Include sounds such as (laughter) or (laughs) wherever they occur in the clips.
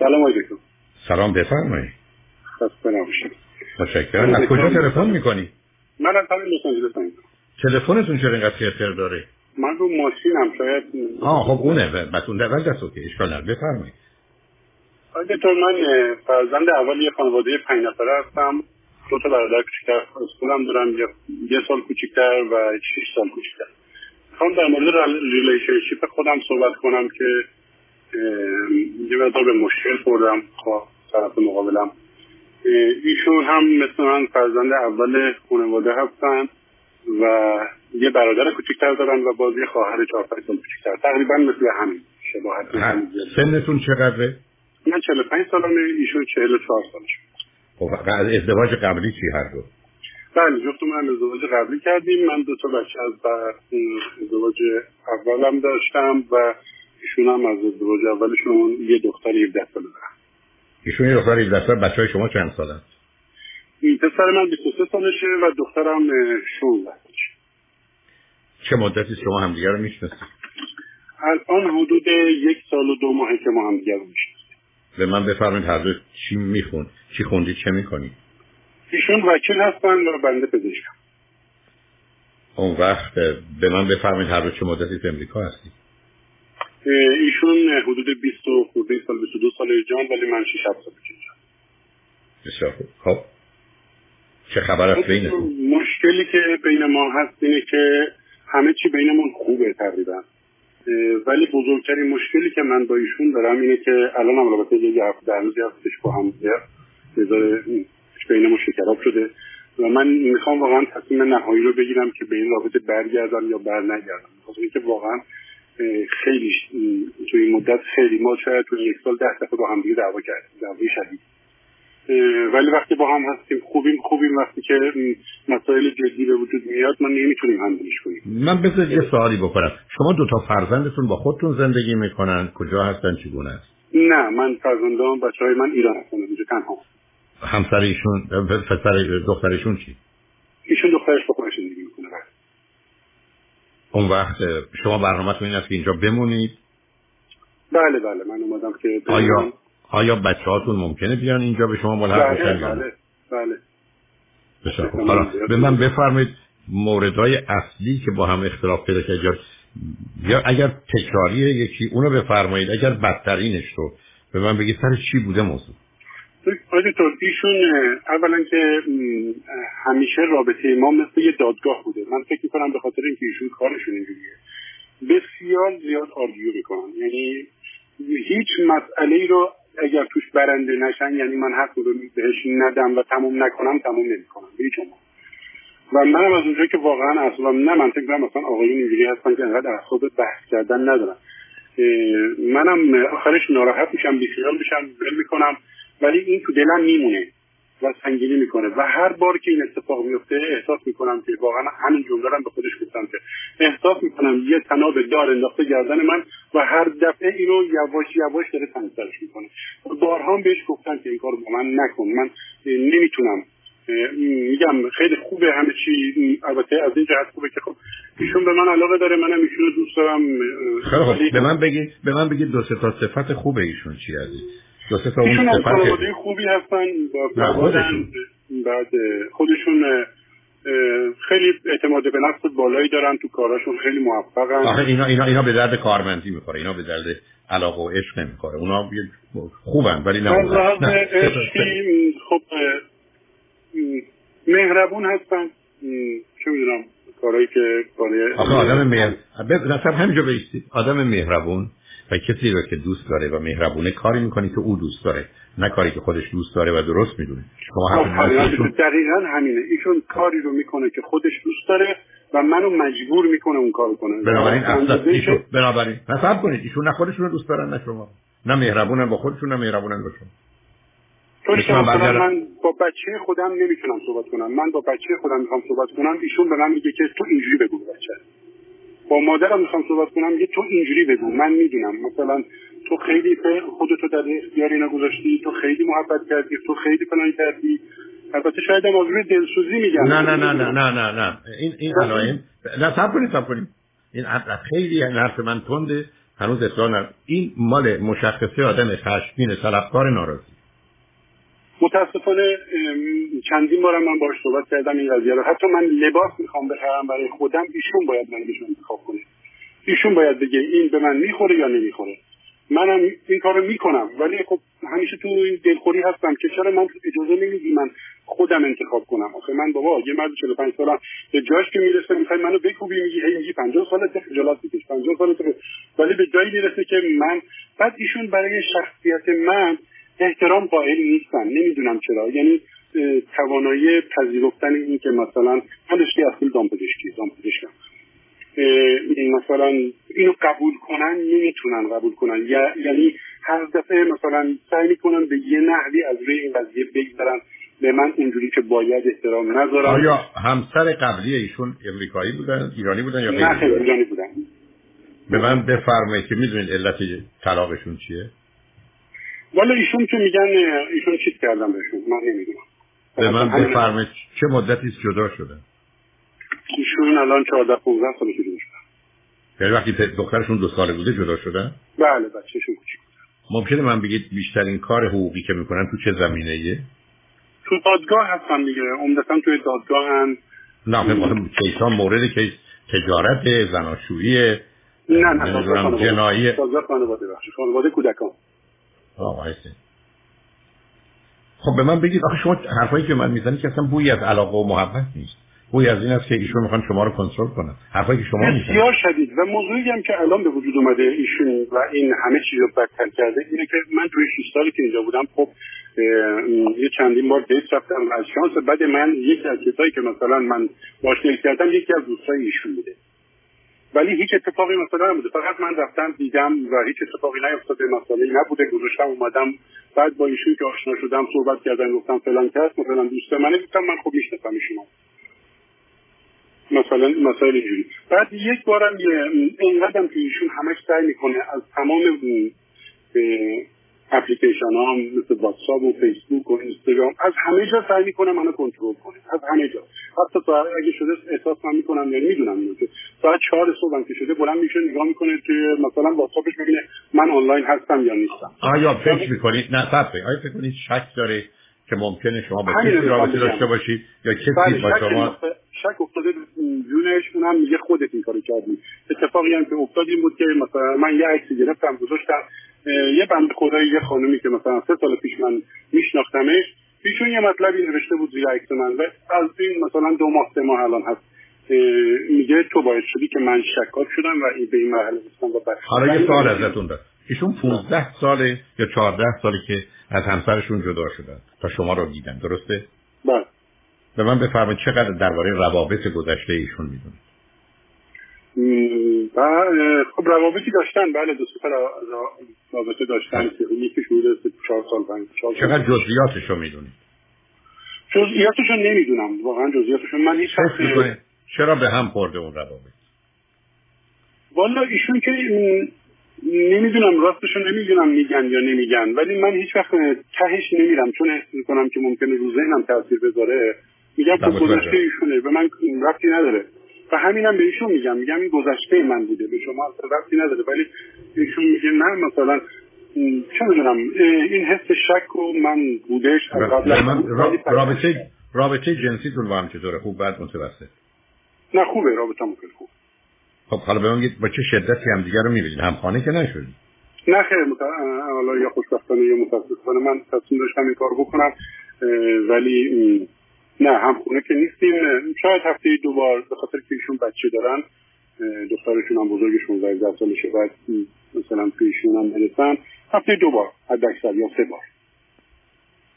سلام علیکم. سلام بفرمایید. خسته نباشید. متشکرم. از کجا تلفن می‌کنی؟ من از همین لس آنجلس تلفنتون چرا اینقدر خرخر داره؟ من رو ماشینم شاید آه خب اونه. بتون در دست اوکی. اشکال نداره. بفرمایید. آقای دکتر من فرزند اول یه خانواده پنج نفره هستم. دو تا برادر کوچیکتر. اسکولم دارم یه, سال کوچیکتر و شش سال کوچیکتر. می‌خوام در مورد relationship خودم صحبت کنم که یه مقدار به مشکل خوردم با طرف مقابلم. ایشون هم مثل من فرزند اول خانواده هستن و یه برادر کوچیکتر دارن و باز یه خواهر چهار پنج سال کوچیکتر. تقریبا مثل همین شباهت. سنتون چقدره؟ من 45 سالمه ایشون 44 سالش. خب از ازدواج قبلی چی هر دو؟ بله جفت من ازدواج قبلی کردیم. من دو تا بچه از ازدواج اولم داشتم و ایشون هم از ازدواج اولشون یه دختر 17 ساله دارم ایشون یه دختر 17 ساله بچه های شما چند ساله؟ پسر من 23 سالشه و دخترم 16 سالشه. چه مدتی شما همدیگه رو می‌شناسید؟ الان حدود یک سال و دو ماهه که ما همدیگه رو می‌شناسیم. به من بفرمایید هر دو چی میخون چی خوندید چه می‌کنید؟ ایشون وکیل هستن و بنده پزشکم. اون وقت به من بفرمایید هر دو چه مدتی تو امریکا هستید؟ ایشون حدود 20 و خورده سال 22 سال جان ولی من 6 7 سال جان. بسیار خوب. خب چه خبر است بینتون؟ مشکلی که بین ما هست اینه که همه چی بینمون خوبه تقریبا. ولی بزرگترین مشکلی که من با ایشون دارم اینه که الان هم رابطه یه هفته در روزی هستش با هم یه بینمون شکراب شده. و من می‌خوام واقعا تصمیم نهایی رو بگیرم که به این رابطه برگردم یا بر نگردم خاطر اینکه واقعا خیلی تو این مدت خیلی ما شاید تو یک سال ده دفعه با هم دیگه دعوا کردیم دعوای شدید. ولی وقتی با هم هستیم خوبیم خوبیم. وقتی که مسائل جدی به وجود میاد ما نمی‌تونیم هندلش کنیم. من بذار یه سوالی بکنم. شما دو تا فرزندتون با خودتون زندگی می‌کنن کجا هستن چگونه است نه من فرزندان بچه های من ایران هستن اینجا تنها. همسر ایشون پسر دخترشون چی؟ ایشون دخترش با خودش اون وقت شما برنامه‌تون این است که اینجا بمونید. بله بله. من اومدم که آیا آیا بچه هاتون ممکنه بیان اینجا به شما ملحق بله بله بله. بسیار خوب. حالا به من بفرمایید موردهای اصلی که با هم اختلاف پیدا کرد یا اگر تکراریه یکی اونو بفرمایید. اگر بدترینش رو به من بگید سر چی بوده موضوع؟ آقای ایشون اولا که همیشه رابطه ما مثل یه دادگاه بوده. من فکر می‌کنم به خاطر اینکه ایشون کارشون اینجوریه. بسیار زیاد آرگیو می‌کنن. یعنی هیچ مسئله رو اگر توش برنده نشن یعنی من حق رو بهش ندم و تموم نکنم تموم نمی‌کنم. به هیچ و منم از اونجایی که واقعا اصلا نه من فکر مثلا آقایون اینجوری هستن که انقدر اعصاب بحث کردن ندارن. منم آخرش ناراحت میشم بیخیال میشم ول می‌کنم. ولی این تو دلم میمونه و سنگینی می‌کنه. و هر بار که این اتفاق میفته احساس می‌کنم که واقعا همین جمله رو به خودش گفتم که احساس می‌کنم یه تناب دار انداخته گردن من و هر دفعه اینو یواش یواش داره تنگترش می‌کنه. بارها بهش گفتم که این کار با من نکن. من نمی‌تونم. میگم خیلی خوبه همه چی. البته از این جهت خوبه که خب ایشون به من علاقه داره. منم ایشون رو دوست دارم. خیلی به من بگید به من بگید دو تا صفت خوبه ایشون چی عزیز؟ دو تا اون خوبی هستن بعد خودشون. خیلی اعتماد به نفس بالایی دارن تو کاراشون خیلی موفقن. آخه اینا اینا اینا به درد کارمندی می‌خوره اینا به درد علاقه و عشق نمی‌خوره. اونا خوبن ولی نه خب مهربون هستن. چه می‌دونم کارهایی که برای آخه آدم مهربون همینجا بیستید آدم مهربون. و کسی رو که دوست داره و مهربونه کاری می‌کنی که او دوست داره نه کاری که خودش دوست داره و درست می‌دونه. شما دقیقا همینه. ایشون کاری رو می‌کنه که خودش دوست داره و منو مجبور می‌کنه اون کار کنه. بنابراین اصلا ایشون بنابراین نصب کنید. ایشون نه خودشون رو دوست دارن نه شما. نه مهربونن با خودشون نه مهربونن با شما. من با بچه خودم نمی‌تونم صحبت کنم. من با بچه خودم می‌خوام صحبت کنم. ایشون به من میگه که تو اینجوری بگو بچه. با مادرم می‌خوام صحبت کنم یه تو اینجوری بگو. من می‌دونم. مثلا تو خیلی خودتو در اختیار اینا گذاشتی تو خیلی محبت کردی تو خیلی فلان کردی. البته شاید هم روی دلسوزی میگم. نه نه نه نه نه نه نه. این این علائم. نه صبر کنید صبر کنید. این خیلی حرف من تنده. هنوز اصلا این مال مشخصه آدم خشمگین طلبکار ناراضی. متاسفانه چندین بارم من باش صحبت کردم این قضیه رو. حتی من لباس می‌خوام بخرم برای خودم ایشون باید بهشون انتخاب کنه. ایشون باید بگه این به من می‌خوره یا نمی‌خوره. منم این کارو می‌کنم ولی خب همیشه تو این دلخوری هستم که چرا من اجازه نمیدی من خودم انتخاب کنم؟ آخه من بابا یه مرد 45 سالم به جاش که می‌رسه می‌خوای منو بکوبی میگی هی میگی 50 سالت خجالت بکش 50 سالت ولی به جایی می‌رسه که من بعد ایشون برای شخصیت من احترام قائل نیستن. نمی‌دونم چرا. یعنی توانایی پذیرفتن این که مثلا من رشته اصلی دامپزشکی دامپزشکم مثلا اینو قبول کنن نمی‌تونن قبول کنن. یعنی هر دفعه مثلا سعی می‌کنن به یه نحوی از روی این قضیه بگذرن. به من اونجوری که باید احترام نذارن آیا همسر قبلی ایشون امریکایی بودن ایرانی بودن یا نه ایرانی؟ بودن. به من بفرمایید که می‌دونید علت طلاقشون چیه. والا ایشون که میگن ایشون چیز کردن بهشون؟ من نمی‌دونم. به من بفرمایید چه مدتی جدا شدن ایشون الان 14 15 سالش جدا شدن یعنی وقتی دخترشون دو ساله بوده جدا شدن بله بچه‌شون کوچیک ممکنه من بگید بیشترین کار حقوقی که می‌کنن تو چه زمینه ایه؟ تو دادگاه هستن دیگه. عمدتا توی دادگاه هم نه خب کیسا مورد کیس تجارت زناشویی نه نه جنایی. خانواده بخش خانواده کودکان. خب به من بگید آخه شما حرفایی که من می‌زنید که اصلا بوی از علاقه و محبت نیست. بوی از این است که ایشون می‌خوان شما رو کنترل کنن. حرفایی که شما می‌زنید. بسیار شدید. و موضوعی هم که الان به وجود اومده ایشون و این همه چیز رو بدتر کرده اینه که من توی 6 سالی که اینجا بودم خب یه چندین بار دیت رفتم. از شانس بعد من یکی از کسایی که مثلا من باش کردم یکی از دوستای ایشون بوده. ولی هیچ اتفاقی مثلا نبوده. فقط من رفتم دیدم و هیچ اتفاقی نیفتاده مسئله نبوده. گذاشتم اومدم. بعد با ایشون که آشنا شدم صحبت کردن گفتم فلان کس مثلا دوست منه. گفتم من خوب می‌شناسم ایشونو. مثلا مسائل اینجوری. بعد یک بارم اینقدرم که ایشون همش سعی می‌کنه از تمام اپلیکیشن ها مثل واتساپ و فیسبوک و اینستاگرام از همه جا سعی می‌کنه منو کنترل کنه. از همه جا. حتی ساعت اگه شده احساس من می‌کنم یعنی می‌دونم اینو که ساعت چهار صبح که شده بلند میشه نگاه می‌کنه توی مثلا واتساپش ببینه من آنلاین هستم یا نیستم. آیا فکر می‌کنید؟ نه صبره آیا فکر کنید شک داره که ممکنه شما با کسی رابطه داشته باشید یا کسی بله، با شما شک افتاده جونش اونم میگه خودت این کارو کردی. اتفاقی هم که افتاد این بود که مثلا من یه عکسی گرفتم گذاشتم. یه بند خدای یه خانومی که مثلا سه سال پیش من میشناختمش پیشون یه مطلبی نوشته بود زیر عکس من و از این مثلا دو ماه سه ماه الان هست. میگه تو باید شدی که من شکاک شدم و این به این مرحله رسیدم و حالا یه سوال ازتون دارم. ایشون 15 ساله یا 14 ساله که از همسرشون جدا شدن تا شما رو دیدن درسته؟ بله. به من بفرمایید چقدر درباره روابط گذشته ایشون می‌دونید خب روابطی داشتن. بله دو سه رابطه داشتن. که یکی حدود چهار سال پنج چقدر جزئیاتش رو می‌دونید جزئیاتش رو نمی‌دونم. واقعا جزئیاتش من هیچ چرا به هم خورده اون روابط؟ والا ایشون که نمی‌دونم راستش نمی‌دونم میگن یا نمیگن. ولی من هیچ وقت تهش نمیرم. چون احساس می‌کنم که ممکنه رو ذهنم تاثیر بذاره. میگم خب گذشته ایشونه. به من رفتی نداره. و همینم به ایشون میگم. میگم این گذشته من بوده به شما رفتی نداره. ولی ایشون میگه نه مثلا چه می‌دونم این حس شک و من بودش رابطه رابطه جنسیتون با هم چطوره؟ خوب بعد متوسط؟ نه خوبه. رابطه خیلی خوب. خب حالا به من با چه شدتی هم دیگر رو می‌بینید. هم خانه که نشدید. نه خیر حالا یا خوشبختانه یا متاسفانه من تصمیم داشتم این کار بکنم ولی نه هم خونه که نیستیم. شاید هفته دو بار به خاطر که ایشون بچه دارن دخترشون هم بزرگ 16 سالشه بعد مثلا پیشون هم برسن هفته دو بار حد اکثر یا سه بار.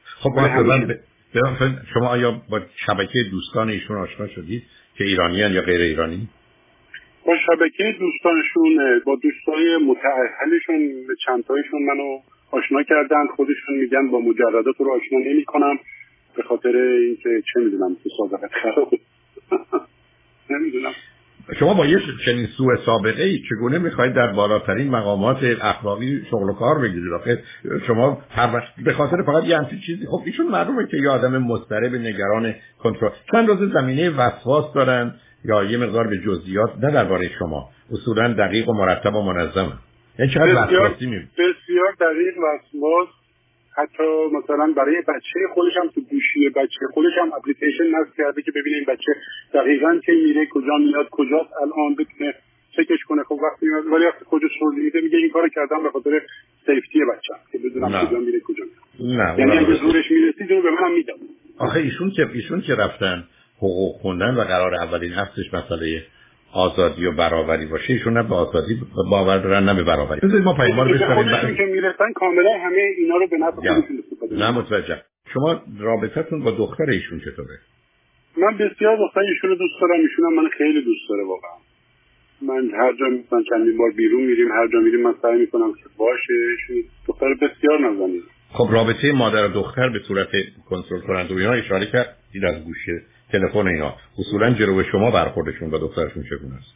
خب من شما آیا با شبکه دوستان ایشون آشنا شدید که ایرانیان یا غیر ایرانی؟ با شبکه دوستانشون با دوستای متعهلشون چندتایشون منو آشنا کردن. خودشون میگن با مجردات رو آشنا نمی کنم به خاطر اینکه چه می‌دونم که صادقت خراب (laughs) نمی‌دونم. شما با یه چنین سوء سابقه ای چگونه می‌خواهید در بالاترین مقامات اخلاقی شغل و کار بگیرید؟ آخه شما هر وقت به خاطر فقط یه همچین چیزی خب ایشون معلومه که یه آدم مضطرب نگران کنترل. چند روز زمینه وسواس دارن یا یه مقدار به جزئیات نه درباره شما. اصولا دقیق و مرتب و منظم یعنی چقدر بسیار دقیق وسواس حتی مثلا برای بچه خودش هم تو گوشی بچه خودش هم اپلیکیشن نصب کرده که ببینه این بچه دقیقا که میره کجا میاد کجاست الان بتونه چکش کنه. خب وقتی میاد ولی وقتی خودش رو میده میگه این کارو کردم به خاطر سیفتی بچه که بدونم کجا میره کجا نه یعنی اگه زورش می‌رسید رو به منم میدم. آخه ایشون که ایشون که رفتن حقوق خوندن و قرار اولین هفتش مسئله آزادی و برابری باشه ایشون نه به آزادی باور دارن نه به برابری. بذارید ما پیمان رو بشنویم. که می‌رسن کاملا همه اینا رو به نفع نه متوجه. شما رابطتون با دختر ایشون چطوره؟ من بسیار دختر ایشون رو دوست دارم ایشون من خیلی دوست داره واقعا. من هر جا مثلا چندین بار بیرون میریم هر جا میریم من سعی می‌کنم که باشه ایشون دختر بسیار نزنید خب رابطه مادر و دختر به صورت کنترل کننده و اینا اشاره کرد دید از گوشه تلفن اینا. اصولا جلو شما برخوردشون و دخترشون چگونه است؟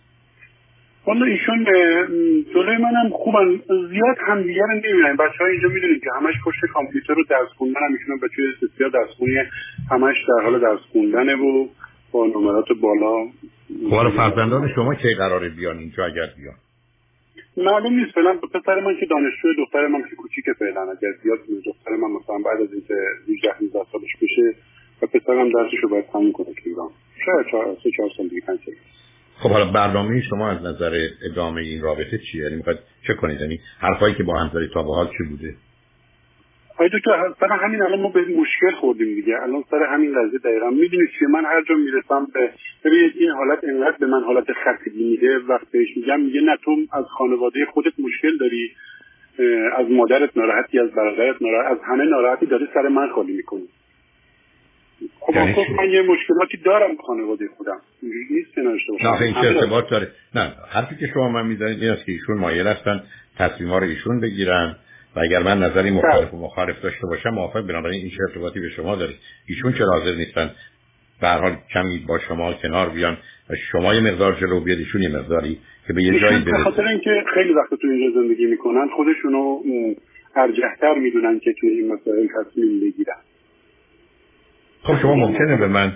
والا ایشون جلوی منم خوبن. زیاد هم دیگر نمی‌بینن بچه ها اینجا می‌دونید که همش پشت کامپیوتر رو درس خوندن هم. ایشون بچه بسیار درس همش در حال درس خوندنه و با نمرات بالا. خب فرزندان شما کی قراره بیان اینجا اگر بیان؟ معلوم نیست. فعلا پسر من که دانشجو دختر من که کوچیکه فعلا. اگر بیاد دختر من مثلا بعد از اینکه 18 19 سالش بشه و پسرم درسش رو باید تموم کنه که ایران. شاید چهار سه چهار سال دیگه پنج خب حالا برنامه شما از نظر ادامه این رابطه چیه؟ یعنی می‌خواید چه کنید؟ یعنی حرفایی که با هم زدید تا به حال چه بوده؟ آیا دکتر سر همین الان ما به مشکل خوردیم دیگه. الان سر همین قضیه دقیقا می‌دونید که من هر جا می‌رسم به ببینید این حالت انقدر به من حالت خستگی میده. وقت بهش میگم میگه نه تو از خانواده خودت مشکل داری. از مادرت ناراحتی از برادرت ناراحت از همه ناراحتی داری سر من خالی می‌کنی. خب یعنی من یه مشکلاتی دارم خانواده خودم. نیست باشم. نه این ارتباط داره؟ نه حرفی که شما من می‌زنید این است که ایشون مایل هستن تصمیم رو ایشون بگیرن و اگر من نظری مخالف و مخالف داشته باشم موافق. بنابراین این چه ارتباطی به شما داره؟ ایشون چرا حاضر نیستن؟ به حال کمی با شما کنار بیان و شما یه مقدار جلو بیاد ایشون یه مقداری که به یه جایی برسه. خاطر اینکه خیلی وقت تو اینجا زندگی می‌کنن خودشونو ارجحتر می‌دونن که توی این مسائل تصمیم بگیرن. خب شما ممکنه به من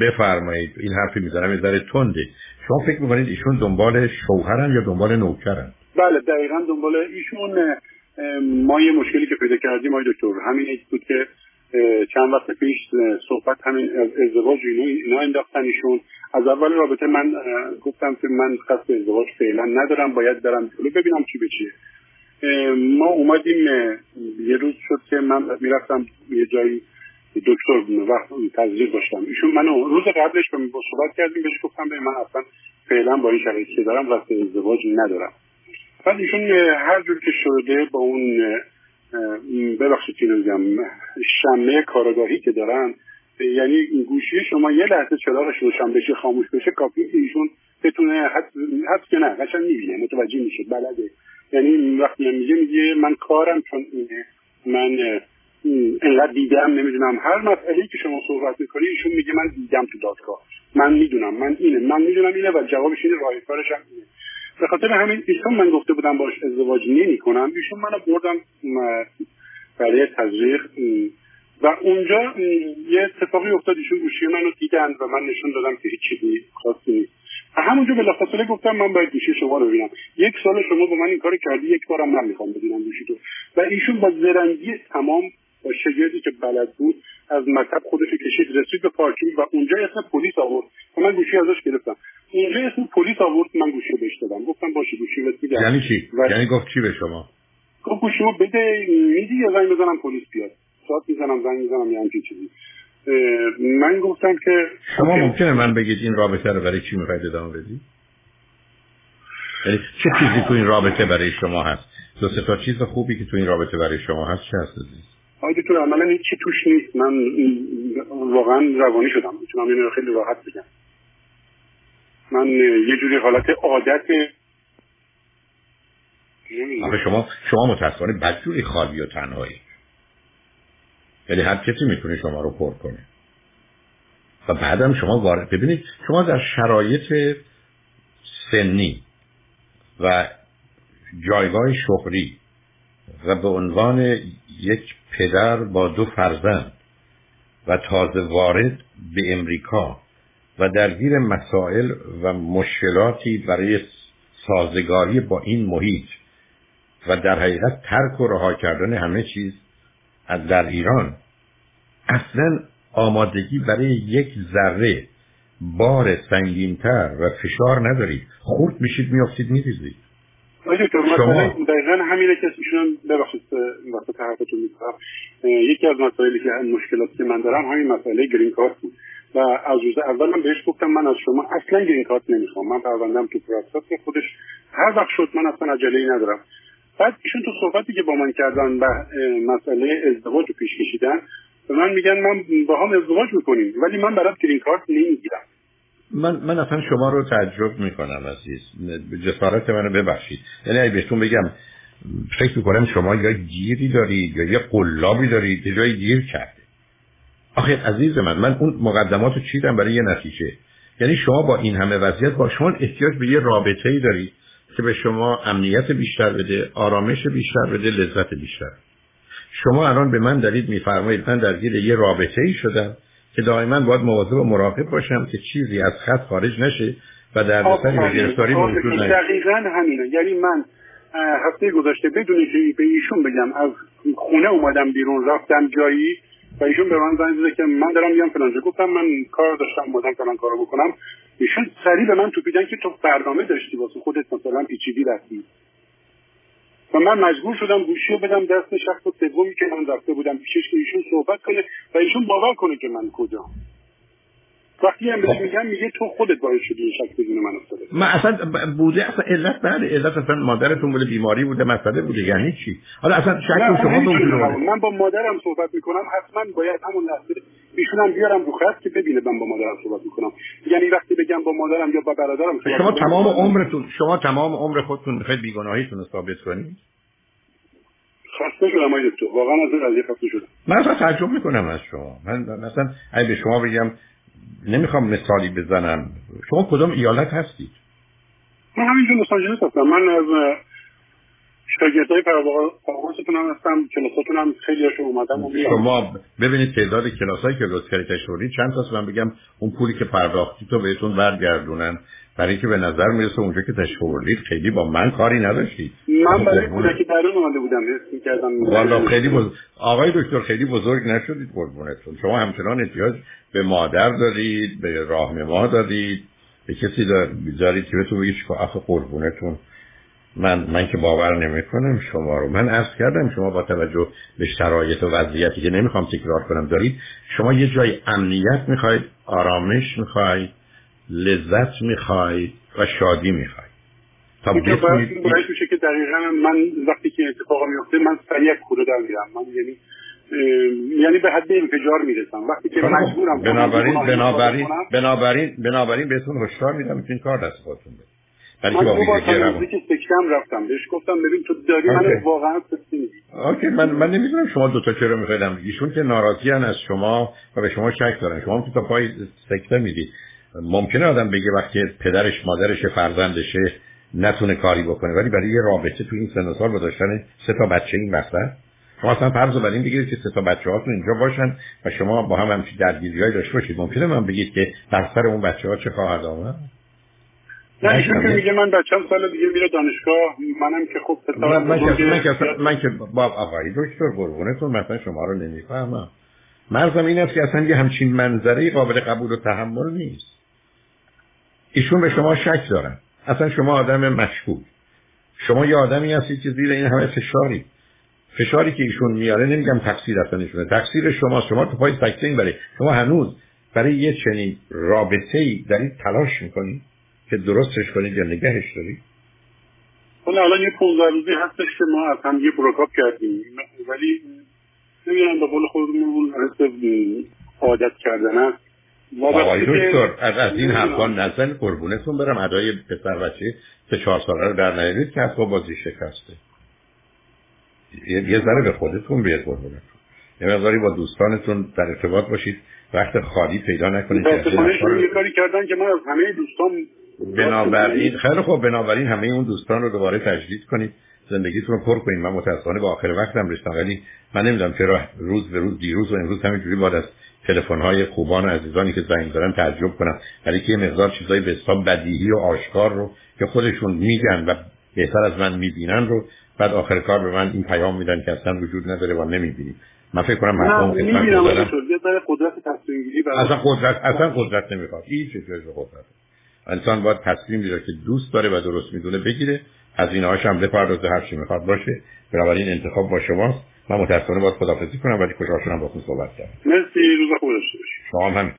بفرمایید. این حرفی می‌زنم یه ذره تنده شما فکر می‌کنید ایشون دنبال شوهرن یا دنبال نوکرن؟ بله دقیقا دنبال ایشون ما یه مشکلی که پیدا کردیم آقای دکتر همین بود که چند وقت پیش صحبت همین ازدواج اینا انداختن ایشون. از اول رابطه من گفتم که من قصد ازدواج فعلا ندارم باید برم جلو ببینم چی به ما اومدیم یه روز شد که من می‌رفتم یه جایی دکتر وقت تزریق داشتم. ایشون منو روز قبلش با صحبت کردیم بهش گفتم به من اصلا فعلا با این شرایطی که دارم وقت ازدواج ندارم. بعد ایشون هر جور که شده با اون ببخشید که نمیگم شمه کارگاهی که دارن یعنی گوشی شما یه لحظه چراغش روشن بشه خاموش بشه کافی ایشون بتونه حد که نه قشنگ می‌بینه متوجه میشه بلده. یعنی وقتی میگه میگه من کارم چون اینه من انقدر دیدم نمی‌دونم هر مسئله که شما صحبت می‌کنی ایشون میگه من دیدم تو دادگاه. من می‌دونم من اینه من می‌دونم اینه و جوابش اینه راه کارش هم اینه. به خاطر همین ایشون من گفته بودم باش ازدواج نمی کنم ایشون منو بردم برای تزریق و اونجا یه اتفاقی افتاد ایشون گوشی منو دیدن و من نشون دادم که هیچ چیزی خاصی نیست. همونجا بلافاصله گفتم من باید گوشی شما رو ببینم. یک سال شما با من این کار کردی یک بارم من می‌خوام ببینم گوشی تو. و ایشون با زرنگی تمام با شگردی که بلد بود از مکتب خودش کشید رسید به پارکینگ و اونجا اسم پلیس آورد. و من گوشی ازش گرفتم. اونجا اسم پلیس آورد من گوشی بهش دادم. گفتم باشه گوشی بهت میدم. یعنی چی؟ و... یعنی گفت چی به شما؟ گفت گوشیمو بده میدی یا زنگ بزنم پلیس بیاد؟ ساعت می‌زنم زنگ می‌زنم یه همچین چیزی. من گفتم که شما ممکنه من بگید این رابطه رو برای چی می‌خواید ادامه بدید؟ یعنی چه چیزی تو این رابطه برای شما هست؟ دو سه تا چیز خوبی که تو این رابطه برای شما هست چه هست؟ آقای دکتر عملا هیچی توش نیست. من واقعا روانی شدم. می‌تونم اینو خیلی راحت بگم. من یه جوری حالت عادت آخه شما شما متاسفانه بدجوری خالی و تنهایی. یعنی هر کسی می‌تونه شما رو پر کنه. و بعدم شما وارد ببینید شما در شرایط سنی و جایگاه شغلی و به عنوان یک پدر با دو فرزند و تازه وارد به امریکا و درگیر مسائل و مشکلاتی برای سازگاری با این محیط و در حقیقت ترک و رها کردن همه چیز در ایران. اصلا آمادگی برای یک ذره بار سنگینتر و فشار ندارید. خورد میشید میافتید میریزید. شما. دقیقا همینه که ایشون ببخشید قطع حرفتون می‌کنم. یکی از مسائلی که مشکلاتی که من دارم همین مسئله green card بود. و از روز اول من بهش گفتم من از شما اصلا green card نمی‌خوام. من پروندم تو process خودش هر وقت شد من اصلا عجله ای ندارم. بعد ایشون تو صحبتی که با من کردن و مسئله ازدواج رو پیش کشیدن به من میگن من با هم ازدواج می‌کنیم ولی من برات green card نمی‌گیرم. من من اصلا شما رو تعجب می‌کنم عزیز. جسارت منو ببخشید. یعنی اگه بهتون بگم فکر می‌کنم شما یا گیری دارید یا یه قلابی دارید یه جای گیر کرده. آخه عزیز من من اون مقدمات رو چیدم برای یه نتیجه. یعنی شما با این همه وضعیت با شما احتیاج به یه رابطه ای دارید که به شما امنیت بیشتر بده آرامش بیشتر بده لذت بیشتر. شما الان به من دارید میفرمایید من درگیر یه رابطه ای شدم. که دائما باید مواظب و مراقب باشم که چیزی از خط خارج نشه و در به گرفتاری موجود نشه. دقیقا همینه. یعنی من هفته گذشته بدون که به ایشون بگم از خونه اومدم بیرون رفتم جایی و ایشون به من زنگ زده که من دارم میام فلانجا گفتم من کار داشتم اومدم فلان کارو بکنم. ایشون سریع به من توپیدن که تو برنامه داشتی واسه خودت مثلا پیچیدی رفتی. و من مجبور شدم گوشی رو بدم دست شخص سومی که من رفته بودم پیشش که ایشون صحبت کنه و ایشون باور کنه که من کجا. وقتی هم بهش میگم میگه تو خودت باعث شدی این شک بدون من افتاده. من اصلا بوده اصلا علت بله علت اصلا مادرتون بوده بیماری بوده مسئله بوده یعنی چی؟ حالا اصلا شک شما من با مادرم صحبت می‌کنم حتما باید همون لحظه ایشونم بیارم رو خط که ببینه من با مادرم صحبت می‌کنم. یعنی وقتی بگم با مادرم یا با برادرم شما تمام عمرتون شما تمام عمر خودتون می‌خواید بیگناهیتون رو ثابت کنید؟ خسته شدم آقای دکتر. واقعا از این قضیه خسته شدم. من اصلا تعجب می‌کنم از شما. من مثلا اگه به شما بگم نمی‌خوام مثالی بزنم شما کدوم ایالت هستید؟ من همینجا لس آنجلس هستم. من از شاگردای پرواقعاتتون هم هستم کلاساتون هم خیلی هاشو اومدم شما ببینید تعداد کلاسایی که لطف کردید تشوری چند تاست؟ من بگم اون پولی که پرداختی تو بهتون برگردونن. برای اینکه به نظر می‌رسه اونجا که تشوردید خیلی با من کاری نداشتید. من برای کودکی درون اومده بودم حس کردم والا خیلی بزرگ آقای دکتر خیلی بزرگ نشدید قربونتون. شما همچنان احتیاج به مادر دارید به راهنما دارید. به کسی دارید که بهتون بگید که آخه قربونتون. من من که باور نمی کنم شما رو. من عرض کردم شما با توجه به شرایط و وضعیتی که نمی‌خوام تکرار کنم دارید شما یه جای امنیت می‌خواید آرامش می‌خواید لذت می‌خواید و شادی می‌خواید. تا بتونید میشه که دقیقا من وقتی که اتفاق میفته من سریع کوره در میرم. من یعنی یعنی به حد انفجار می‌رسم. وقتی که مجبورم بنابراین بنابراین بنابراین بنابراین بهتون هشدار میدم این کار دست خودتون بده. من دو بار که سکتم رفتم. بهش گفتم ببین تو داری من واقعا سکتی اوکی من من نمی‌دونم شما دو تا چرا می‌خواید ایشون که ناراضی از شما و به شما شک دارن. شما تو تا پای سکته می‌دید ممکنه آدم بگه وقتی پدرش مادرش فرزندشه نتونه کاری بکنه ولی برای یه رابطه تو این سن سال داشتن سه تا بچه این وقت شما اصلا فرض بر این بگیرید که سه تا بچه هاتون اینجا باشن و شما با هم همچین درگیری داشته باشید. ممکنه من بگید که در سر اون بچه ها چه خواهد آمد؟ نه ایشون که میگه من بچم سال دیگه میره دانشگاه منم که خب من, من, من, من که با آقای دکتر قربونتون مثلا شما رو نمی‌فهمم. مرزم این است که اصلا یه همچین منظره قابل قبول و تحمل نیست. ایشون به شما شک دارن. اصلا شما آدم مشکوک. شما یه آدمی هستید که زیر این همه فشاری. فشاری که ایشون میاره نمیگم تقصیر اصلا ایشونه. تقصیر شما شما تو پای سکته این برای شما هنوز برای یه چنین رابطه ای دارید تلاش می‌کنید؟ که درستش کنید یا نگهش دارید حالا الان یه 15 روزی هستش که ما از هم یه بروکاپ کردیم. ولی نمی‌دونم به قول خودمون عادت کردن است. آقای دکتر از, از این حرفا نزن قربونتون برم. ادای پسر بچه سه چهار ساله رو در نیارید که اصلا بازی شکسته. یه ذره به خودتون بیاد قربونتون. یه مقداری با دوستانتون در ارتباط باشید. وقت خالی پیدا نکنید. که یه کاری کردن که من از همه دوستان بنابراین خیلی خوب بنابراین همه اون دوستان رو دوباره تجدید کنید. زندگیتون رو پر کنید. من متاسفانه با آخر وقتم رسیدم ولی من نمی‌دونم چرا روز به روز دیروز و امروز همینجوری باید از تلفن های خوبان و عزیزانی که زنگ دارن تعجب کنم. ولی که یه مقدار چیزای به حساب بدیهی و آشکار رو که خودشون میگن و بهتر از من می‌بینن رو بعد آخر کار به من این پیام میدن که اصلا وجود نداره و نمی‌بینیم. من فکر کنم مردم قدرت تصمیم گیری اصلا قدرت اصلا قدرت نمی‌خواد. هیچ چیزی قدرت انسان باید تصمیم بگیره که دوست داره و درست می‌دونه بگیره. از این هاش هم بپردازه هر چی می‌خواد باشه. بنابراین انتخاب با شماست. من متاسفانه باید خدافظی کنم ولی خوشحال شدم باهاتون صحبت کردم. مرسی روز خوب داشته شما هم